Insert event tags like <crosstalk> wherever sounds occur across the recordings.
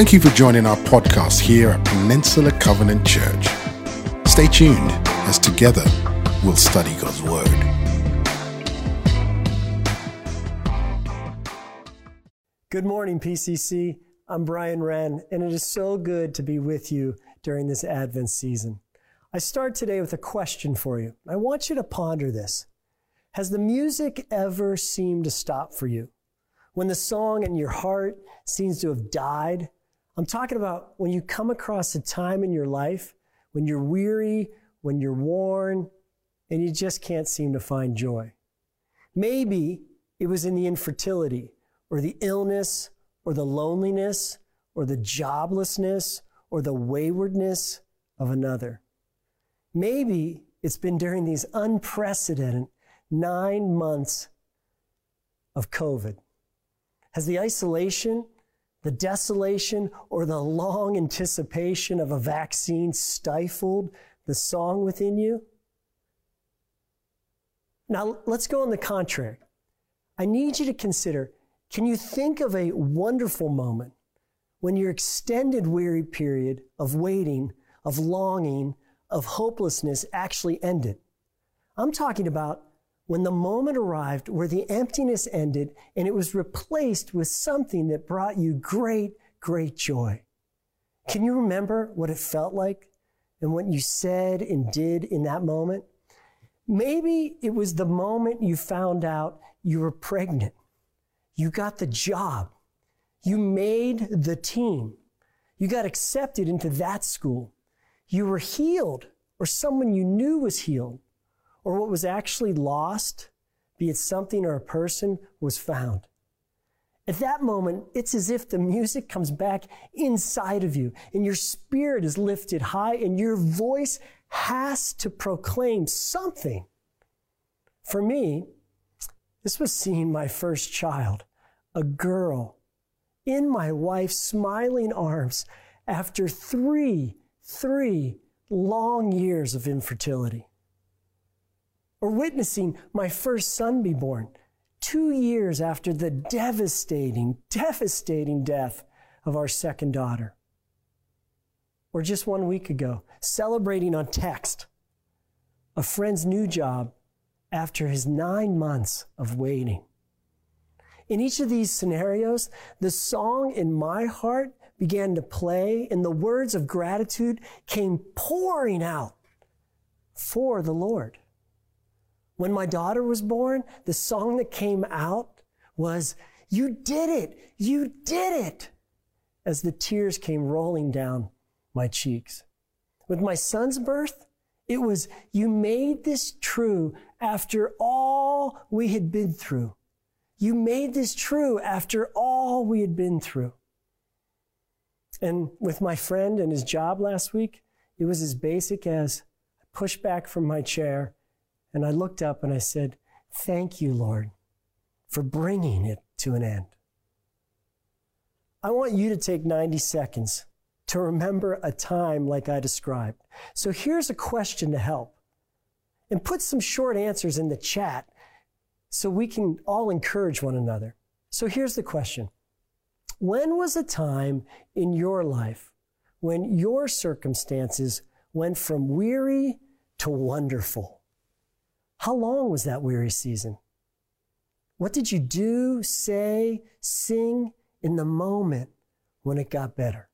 Thank you for joining our podcast here at Peninsula Covenant Church. Stay tuned as together we'll study God's Word. Good morning, PCC. I'm Brian Wren, and it is so good to be with you during this Advent season. I start today with a question for you. I want you to ponder this. Has the music ever seemed to stop for you? When the song in your heart seems to have died? I'm talking about when you come across a time in your life when you're weary, when you're worn, and you just can't seem to find joy. Maybe it was in the infertility or the illness or the loneliness or the joblessness or the waywardness of another. Maybe it's been during these unprecedented nine months of COVID. Has the isolation, the desolation, or the long anticipation of a vaccine stifled the song within you? Now, let's go on the contrary. I need you to consider can you think of a wonderful moment when your extended weary period of waiting, of longing, of hopelessness actually ended? I'm talking about when the moment arrived where the emptiness ended and it was replaced with something that brought you great, great joy. Can you remember what it felt like and what you said and did in that moment? Maybe it was the moment you found out you were pregnant you got the job. You made the team. You got accepted into that school. You were healed, or someone you knew was healed, or what was actually lost, be it something or a person, was found. At that moment, it's as if the music comes back inside of you and your spirit is lifted high and your voice has to proclaim something. For me, this was seeing my first child a girl in my wife's smiling arms after three, three long years of infertility. Or witnessing my first son be born two years after the devastating, devastating death of our second daughter. Or just one week ago, celebrating on text a friend's new job after his nine months of waiting. In each of these scenarios, the song in my heart began to play and the words of gratitude came pouring out for the Lord. When my daughter was born, the song that came out was, You did it! You did it! As the tears came rolling down my cheeks. With my son's birth, it was, You made this true after all we had been through. You made this true after all we had been through. And with my friend and his job last week, it was as basic as I pushed back from my chair and I looked up and I said, Thank you, Lord, for bringing it to an end. I want you to take 90 seconds to remember a time like I described. So here's a question to help. And put some short answers in the chat so we can all encourage one another. So here's the question When was a time in your life when your circumstances went from weary to wonderful? How long was that weary season? What did you do, say, sing in the moment when it got better?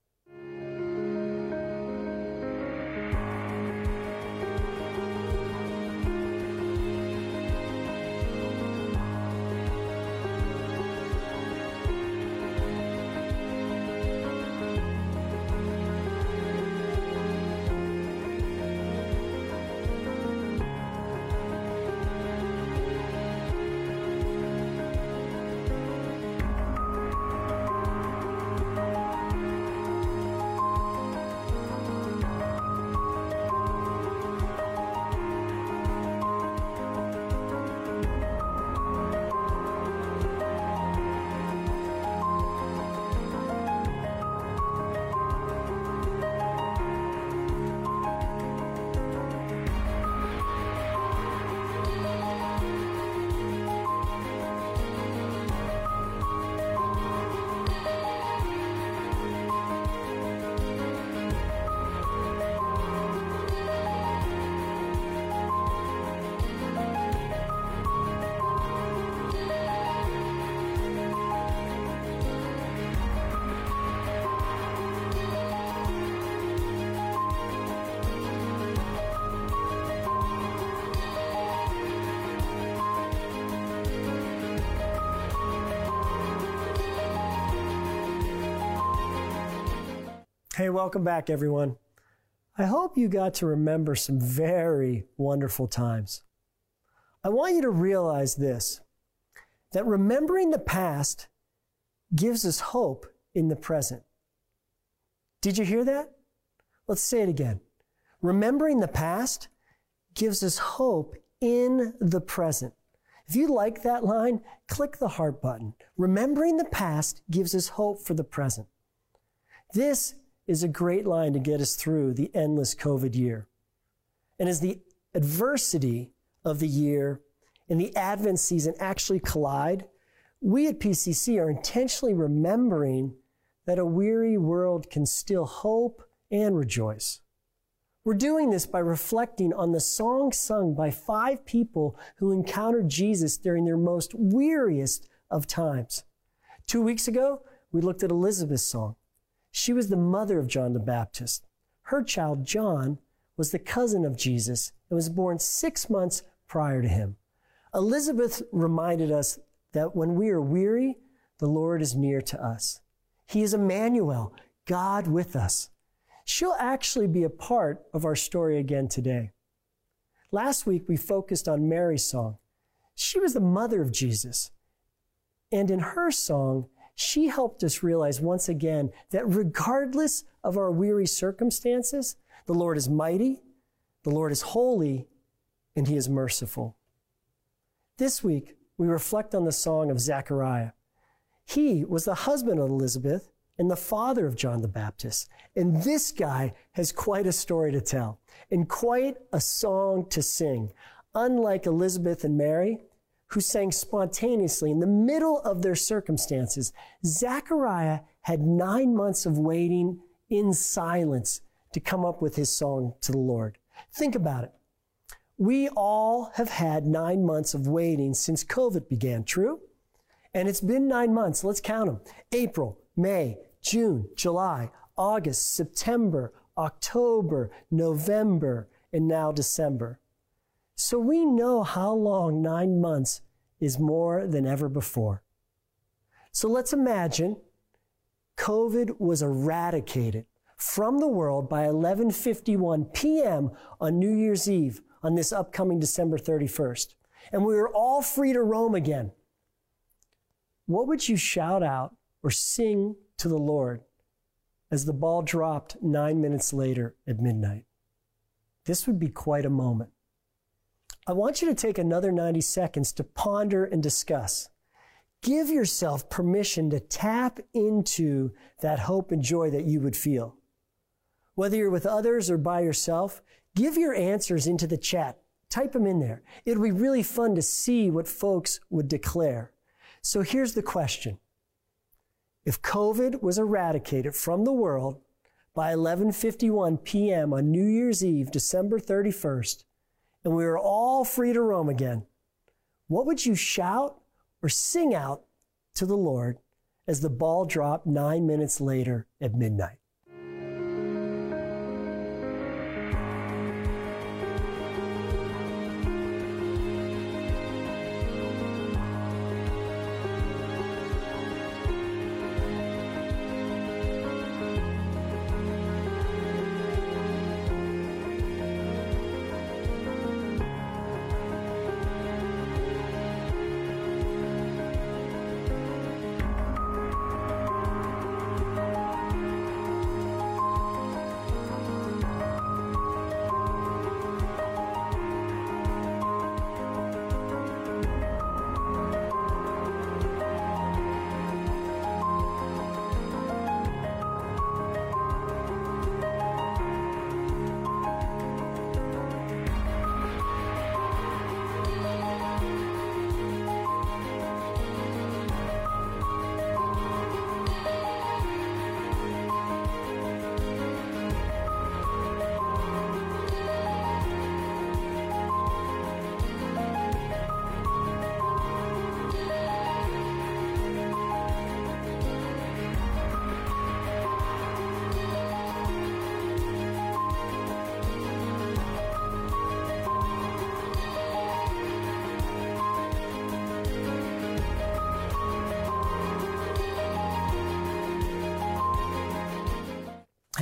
Hey, welcome back, everyone. I hope you got to remember some very wonderful times. I want you to realize this that remembering the past gives us hope in the present. Did you hear that? Let's say it again. Remembering the past gives us hope in the present. If you like that line, click the heart button. Remembering the past gives us hope for the present. This is a great line to get us through the endless COVID year. And as the adversity of the year and the Advent season actually collide, we at PCC are intentionally remembering that a weary world can still hope and rejoice. We're doing this by reflecting on the song sung by five people who encountered Jesus during their most weariest of times. Two weeks ago, we looked at Elizabeth's song. She was the mother of John the Baptist. Her child, John, was the cousin of Jesus and was born six months prior to him. Elizabeth reminded us that when we are weary, the Lord is near to us. He is Emmanuel, God with us. She'll actually be a part of our story again today. Last week, we focused on Mary's song. She was the mother of Jesus. And in her song, she helped us realize once again that regardless of our weary circumstances, the Lord is mighty, the Lord is holy, and he is merciful. This week, we reflect on the song of Zechariah. He was the husband of Elizabeth and the father of John the Baptist. And this guy has quite a story to tell and quite a song to sing. Unlike Elizabeth and Mary, who sang spontaneously in the middle of their circumstances. Zechariah had nine months of waiting in silence to come up with his song to the Lord. Think about it. We all have had nine months of waiting since COVID began, true? And it's been nine months. Let's count them. April, May, June, July, August, September, October, November, and now December. So we know how long nine months is more than ever before. So let's imagine COVID was eradicated from the world by 11:51 p.m. on New Year's Eve on this upcoming December 31st. And we were all free to roam again. What would you shout out or sing to the Lord as the ball dropped 9 minutes later at midnight? This would be quite a moment. I want you to take another 90 seconds to ponder and discuss. Give yourself permission to tap into that hope and joy that you would feel. Whether you're with others or by yourself, give your answers into the chat. Type them in there. It'll be really fun to see what folks would declare. So here's the question. If COVID was eradicated from the world by 11:51 p.m. on New Year's Eve, December 31st, and we were all free to roam again, what would you shout or sing out to the Lord as the ball dropped nine minutes later at midnight?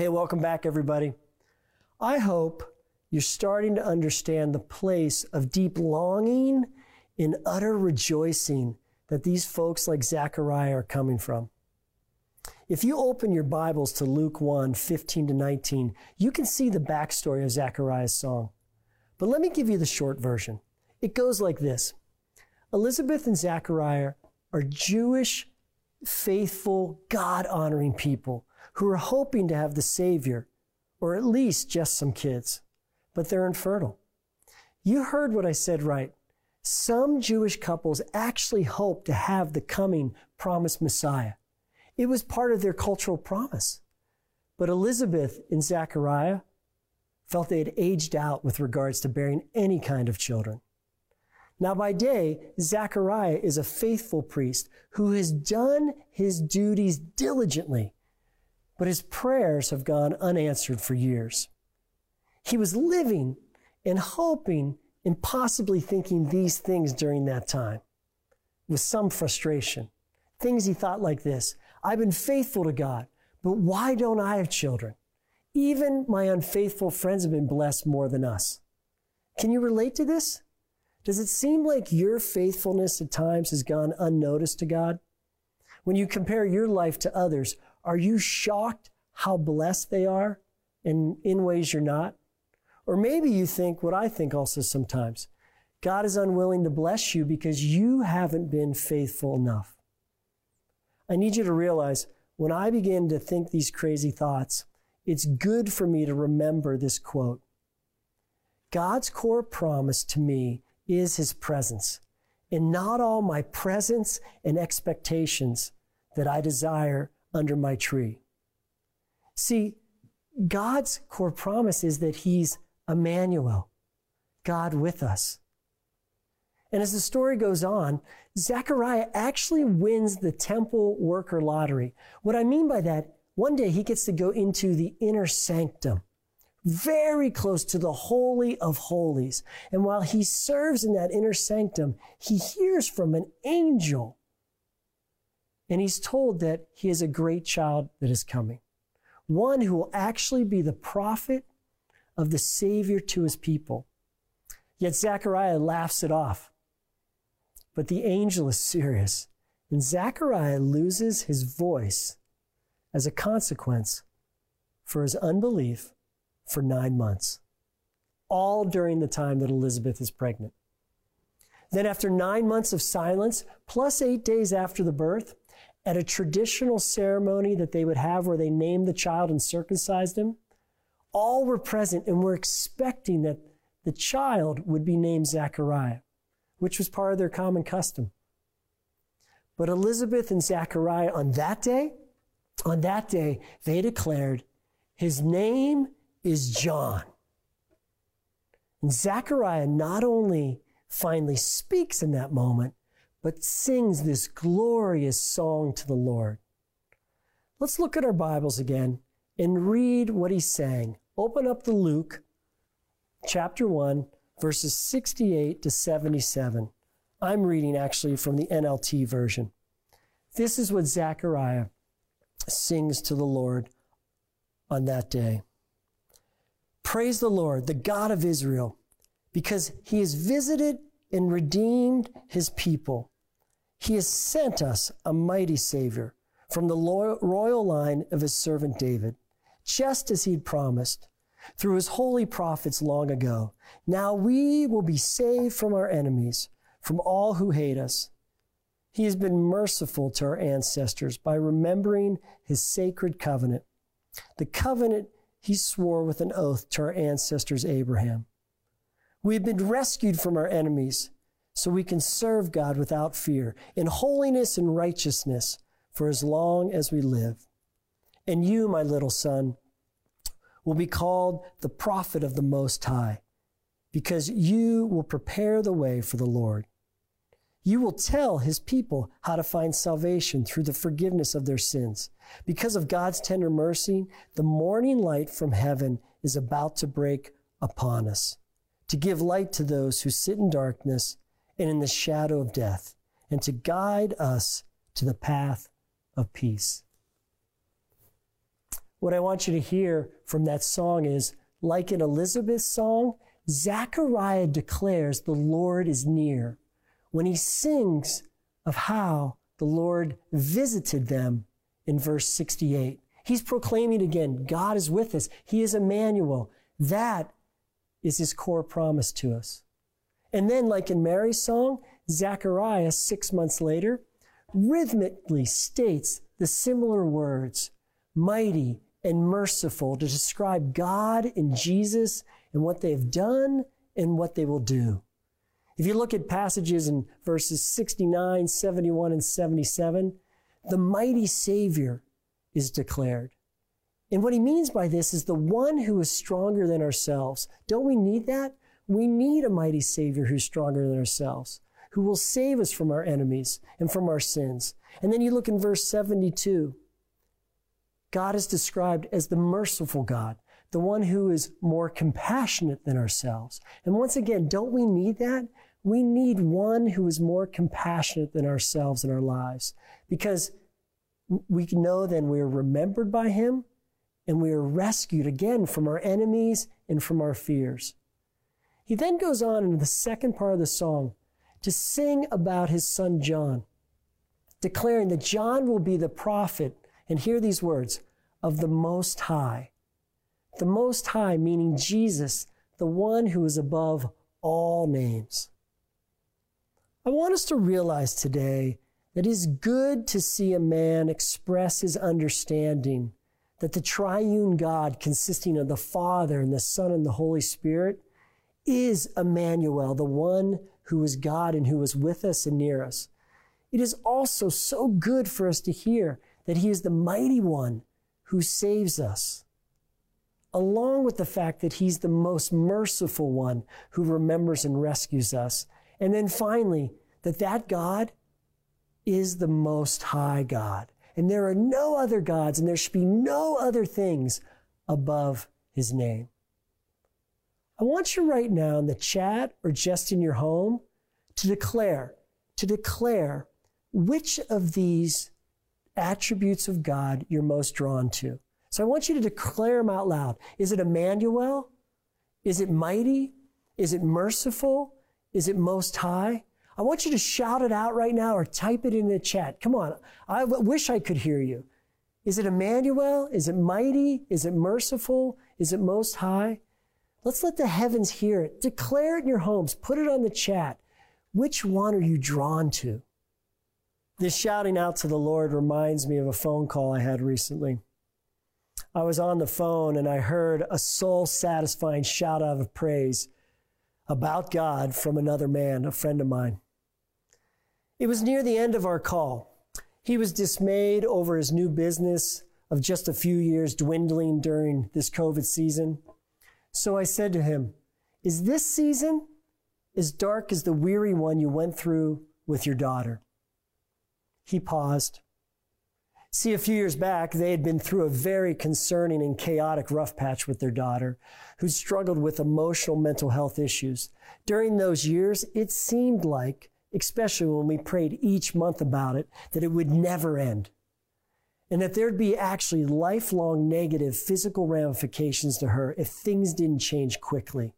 Hey, welcome back, everybody. I hope you're starting to understand the place of deep longing and utter rejoicing that these folks like Zechariah are coming from. If you open your Bibles to Luke 1 15 to 19, you can see the backstory of Zechariah's song. But let me give you the short version. It goes like this Elizabeth and Zechariah are Jewish, faithful, God honoring people who are hoping to have the Savior, or at least just some kids, but they're infertile. You heard what I said right. Some Jewish couples actually hope to have the coming promised Messiah. It was part of their cultural promise. But Elizabeth and Zechariah felt they had aged out with regards to bearing any kind of children. Now, by day, Zechariah is a faithful priest who has done his duties diligently but his prayers have gone unanswered for years. He was living and hoping and possibly thinking these things during that time with some frustration. Things he thought like this I've been faithful to God, but why don't I have children? Even my unfaithful friends have been blessed more than us. Can you relate to this? Does it seem like your faithfulness at times has gone unnoticed to God? When you compare your life to others, are you shocked how blessed they are in, in ways you're not? Or maybe you think what I think also sometimes God is unwilling to bless you because you haven't been faithful enough. I need you to realize when I begin to think these crazy thoughts, it's good for me to remember this quote. God's core promise to me is his presence, and not all my presents and expectations that I desire under my tree. See, God's core promise is that He's Emmanuel, God with us. And as the story goes on, Zechariah actually wins the temple worker lottery. What I mean by that, one day he gets to go into the inner sanctum, very close to the Holy of Holies. And while he serves in that inner sanctum, he hears from an angel and he's told that he is a great child that is coming. One who will actually be the prophet of the Savior to his people. Yet Zechariah laughs it off. But the angel is serious, and Zechariah loses his voice as a consequence for his unbelief for nine months, all during the time that Elizabeth is pregnant. Then, after nine months of silence, plus eight days after the birth, at a traditional ceremony that they would have where they named the child and circumcised him, all were present and were expecting that the child would be named Zachariah, which was part of their common custom. But Elizabeth and Zachariah on that day, on that day, they declared, his name is John. And Zachariah not only finally speaks in that moment, but sings this glorious song to the Lord. Let's look at our Bibles again and read what he sang. Open up the Luke chapter 1, verses 68 to 77. I'm reading actually from the NLT version. This is what Zechariah sings to the Lord on that day. Praise the Lord, the God of Israel, because he has visited and redeemed his people. He has sent us a mighty Savior from the royal line of his servant David, just as he'd promised through his holy prophets long ago. Now we will be saved from our enemies, from all who hate us. He has been merciful to our ancestors by remembering his sacred covenant, the covenant he swore with an oath to our ancestors Abraham. We have been rescued from our enemies so we can serve God without fear in holiness and righteousness for as long as we live. And you, my little son, will be called the prophet of the Most High because you will prepare the way for the Lord. You will tell his people how to find salvation through the forgiveness of their sins. Because of God's tender mercy, the morning light from heaven is about to break upon us to give light to those who sit in darkness and in the shadow of death, and to guide us to the path of peace. what I want you to hear from that song is like in Elizabeth's song, Zechariah declares the Lord is near when he sings of how the Lord visited them in verse 68. He's proclaiming again, God is with us. He is Emmanuel. That is his core promise to us. And then, like in Mary's song, Zechariah, six months later, rhythmically states the similar words, mighty and merciful, to describe God and Jesus and what they've done and what they will do. If you look at passages in verses 69, 71, and 77, the mighty Savior is declared. And what he means by this is the one who is stronger than ourselves. Don't we need that? We need a mighty Savior who's stronger than ourselves, who will save us from our enemies and from our sins. And then you look in verse 72. God is described as the merciful God, the one who is more compassionate than ourselves. And once again, don't we need that? We need one who is more compassionate than ourselves in our lives because we know then we are remembered by him and we are rescued again from our enemies and from our fears. He then goes on in the second part of the song to sing about his son John, declaring that John will be the prophet, and hear these words, of the Most High. The Most High, meaning Jesus, the one who is above all names. I want us to realize today that it is good to see a man express his understanding that the triune God, consisting of the Father and the Son and the Holy Spirit, is Emmanuel, the one who is God and who is with us and near us. It is also so good for us to hear that he is the mighty one who saves us, along with the fact that he's the most merciful one who remembers and rescues us and then finally, that that God is the most high God. And there are no other gods and there should be no other things above his name. I want you right now in the chat or just in your home to declare, to declare which of these attributes of God you're most drawn to. So I want you to declare them out loud. Is it Emmanuel? Is it mighty? Is it merciful? Is it most high? I want you to shout it out right now or type it in the chat. Come on. I wish I could hear you. Is it Emmanuel? Is it mighty? Is it merciful? Is it most high? Let's let the heavens hear it. Declare it in your homes. Put it on the chat. Which one are you drawn to? This shouting out to the Lord reminds me of a phone call I had recently. I was on the phone and I heard a soul satisfying shout out of praise about God from another man, a friend of mine. It was near the end of our call. He was dismayed over his new business of just a few years dwindling during this COVID season. So I said to him, Is this season as dark as the weary one you went through with your daughter? He paused. See, a few years back, they had been through a very concerning and chaotic rough patch with their daughter, who struggled with emotional mental health issues. During those years, it seemed like, especially when we prayed each month about it, that it would never end. And that there'd be actually lifelong negative physical ramifications to her if things didn't change quickly.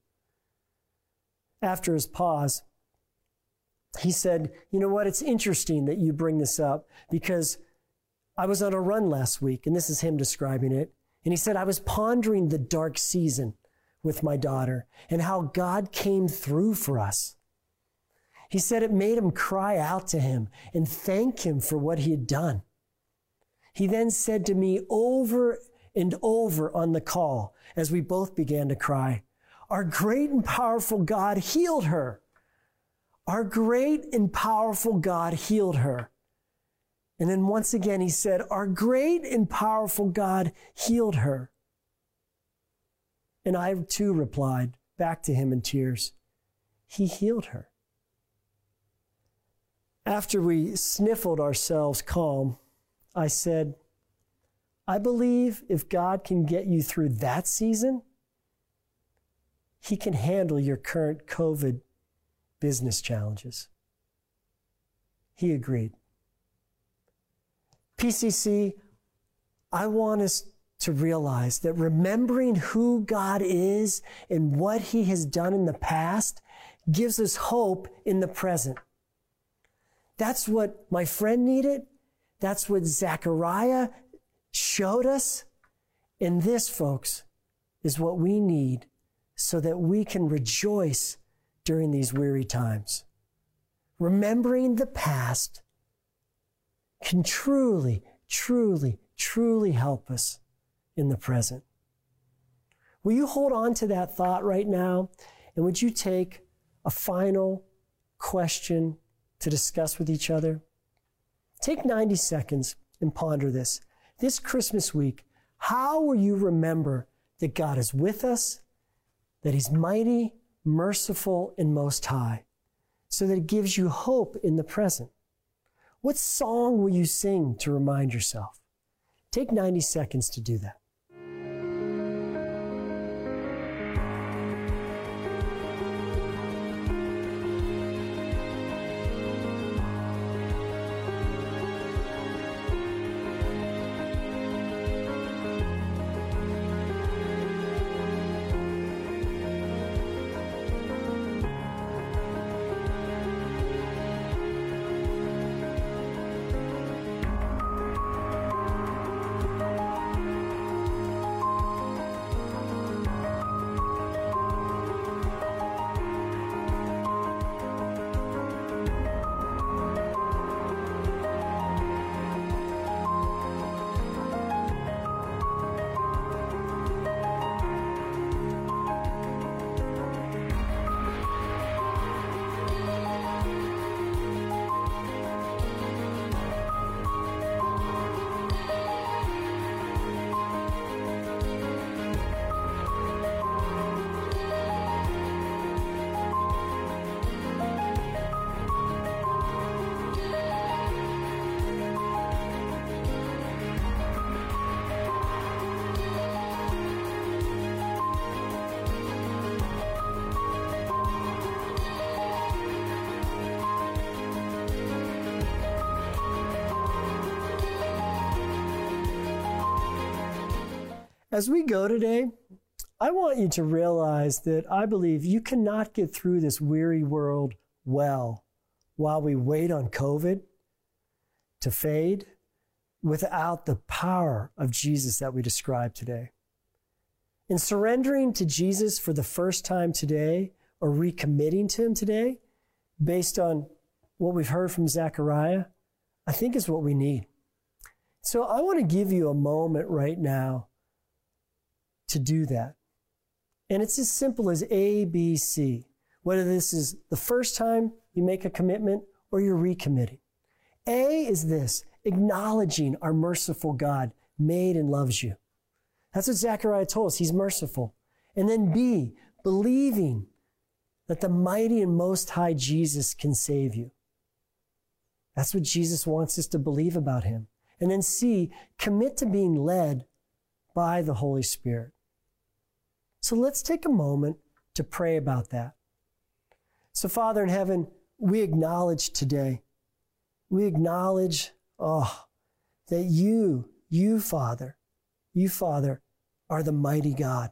After his pause, he said, You know what? It's interesting that you bring this up because I was on a run last week, and this is him describing it. And he said, I was pondering the dark season with my daughter and how God came through for us. He said it made him cry out to him and thank him for what he had done. He then said to me over and over on the call as we both began to cry, Our great and powerful God healed her. Our great and powerful God healed her. And then once again, he said, Our great and powerful God healed her. And I too replied back to him in tears, He healed her. After we sniffled ourselves calm, I said, I believe if God can get you through that season, He can handle your current COVID business challenges. He agreed. PCC, I want us to realize that remembering who God is and what he has done in the past gives us hope in the present. That's what my friend needed. That's what Zechariah showed us. And this, folks, is what we need so that we can rejoice during these weary times. Remembering the past can truly, truly, truly help us in the present. Will you hold on to that thought right now? And would you take a final question to discuss with each other? Take 90 seconds and ponder this. This Christmas week, how will you remember that God is with us, that He's mighty, merciful, and most high, so that it gives you hope in the present? What song will you sing to remind yourself? Take 90 seconds to do that. As we go today, I want you to realize that I believe you cannot get through this weary world well while we wait on COVID to fade without the power of Jesus that we described today. In surrendering to Jesus for the first time today or recommitting to Him today, based on what we've heard from Zechariah, I think is what we need. So I want to give you a moment right now to do that. And it's as simple as A, B, C. Whether this is the first time you make a commitment or you're recommitting. A is this acknowledging our merciful God made and loves you. That's what Zechariah told us. He's merciful. And then B, believing that the mighty and most high Jesus can save you. That's what Jesus wants us to believe about him. And then C, commit to being led by the Holy Spirit. So let's take a moment to pray about that. So, Father in heaven, we acknowledge today, we acknowledge, oh, that you, you, Father, you, Father, are the mighty God.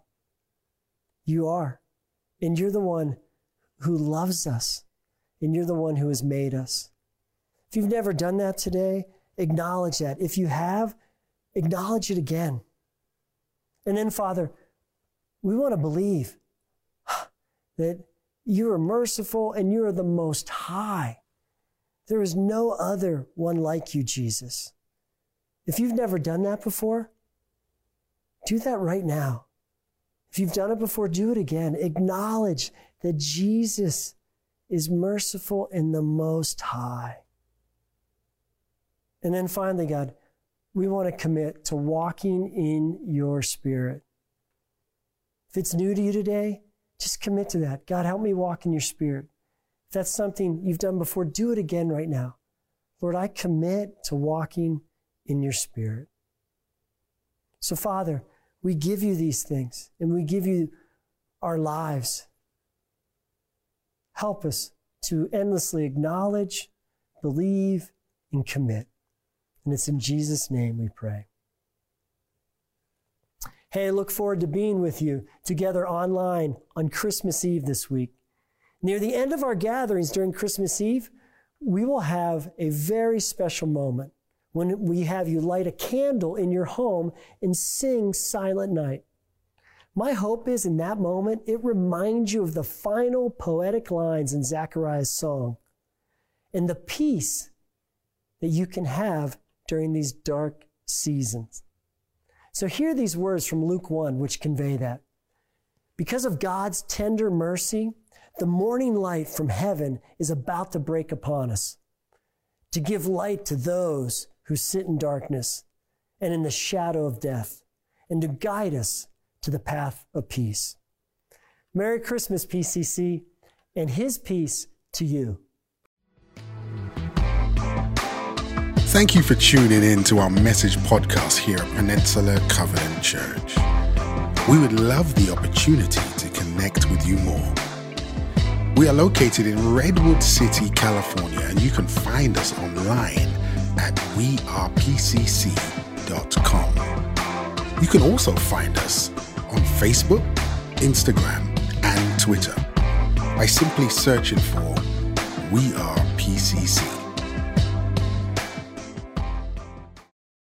You are. And you're the one who loves us. And you're the one who has made us. If you've never done that today, acknowledge that. If you have, acknowledge it again. And then, Father, we want to believe <gasps> that you are merciful and you are the most high. There is no other one like you, Jesus. If you've never done that before, do that right now. If you've done it before, do it again. Acknowledge that Jesus is merciful and the most high. And then finally, God, we want to commit to walking in your spirit. If it's new to you today, just commit to that. God, help me walk in your spirit. If that's something you've done before, do it again right now. Lord, I commit to walking in your spirit. So, Father, we give you these things and we give you our lives. Help us to endlessly acknowledge, believe, and commit. And it's in Jesus' name we pray. Hey, I look forward to being with you together online on Christmas Eve this week. Near the end of our gatherings during Christmas Eve, we will have a very special moment when we have you light a candle in your home and sing Silent Night. My hope is in that moment, it reminds you of the final poetic lines in Zechariah's song and the peace that you can have during these dark seasons. So hear these words from Luke 1, which convey that. Because of God's tender mercy, the morning light from heaven is about to break upon us to give light to those who sit in darkness and in the shadow of death, and to guide us to the path of peace. Merry Christmas, PCC, and His peace to you. Thank you for tuning in to our message podcast here at Peninsula Covenant Church. We would love the opportunity to connect with you more. We are located in Redwood City, California, and you can find us online at wearepcc.com. You can also find us on Facebook, Instagram, and Twitter by simply searching for We Are PCC.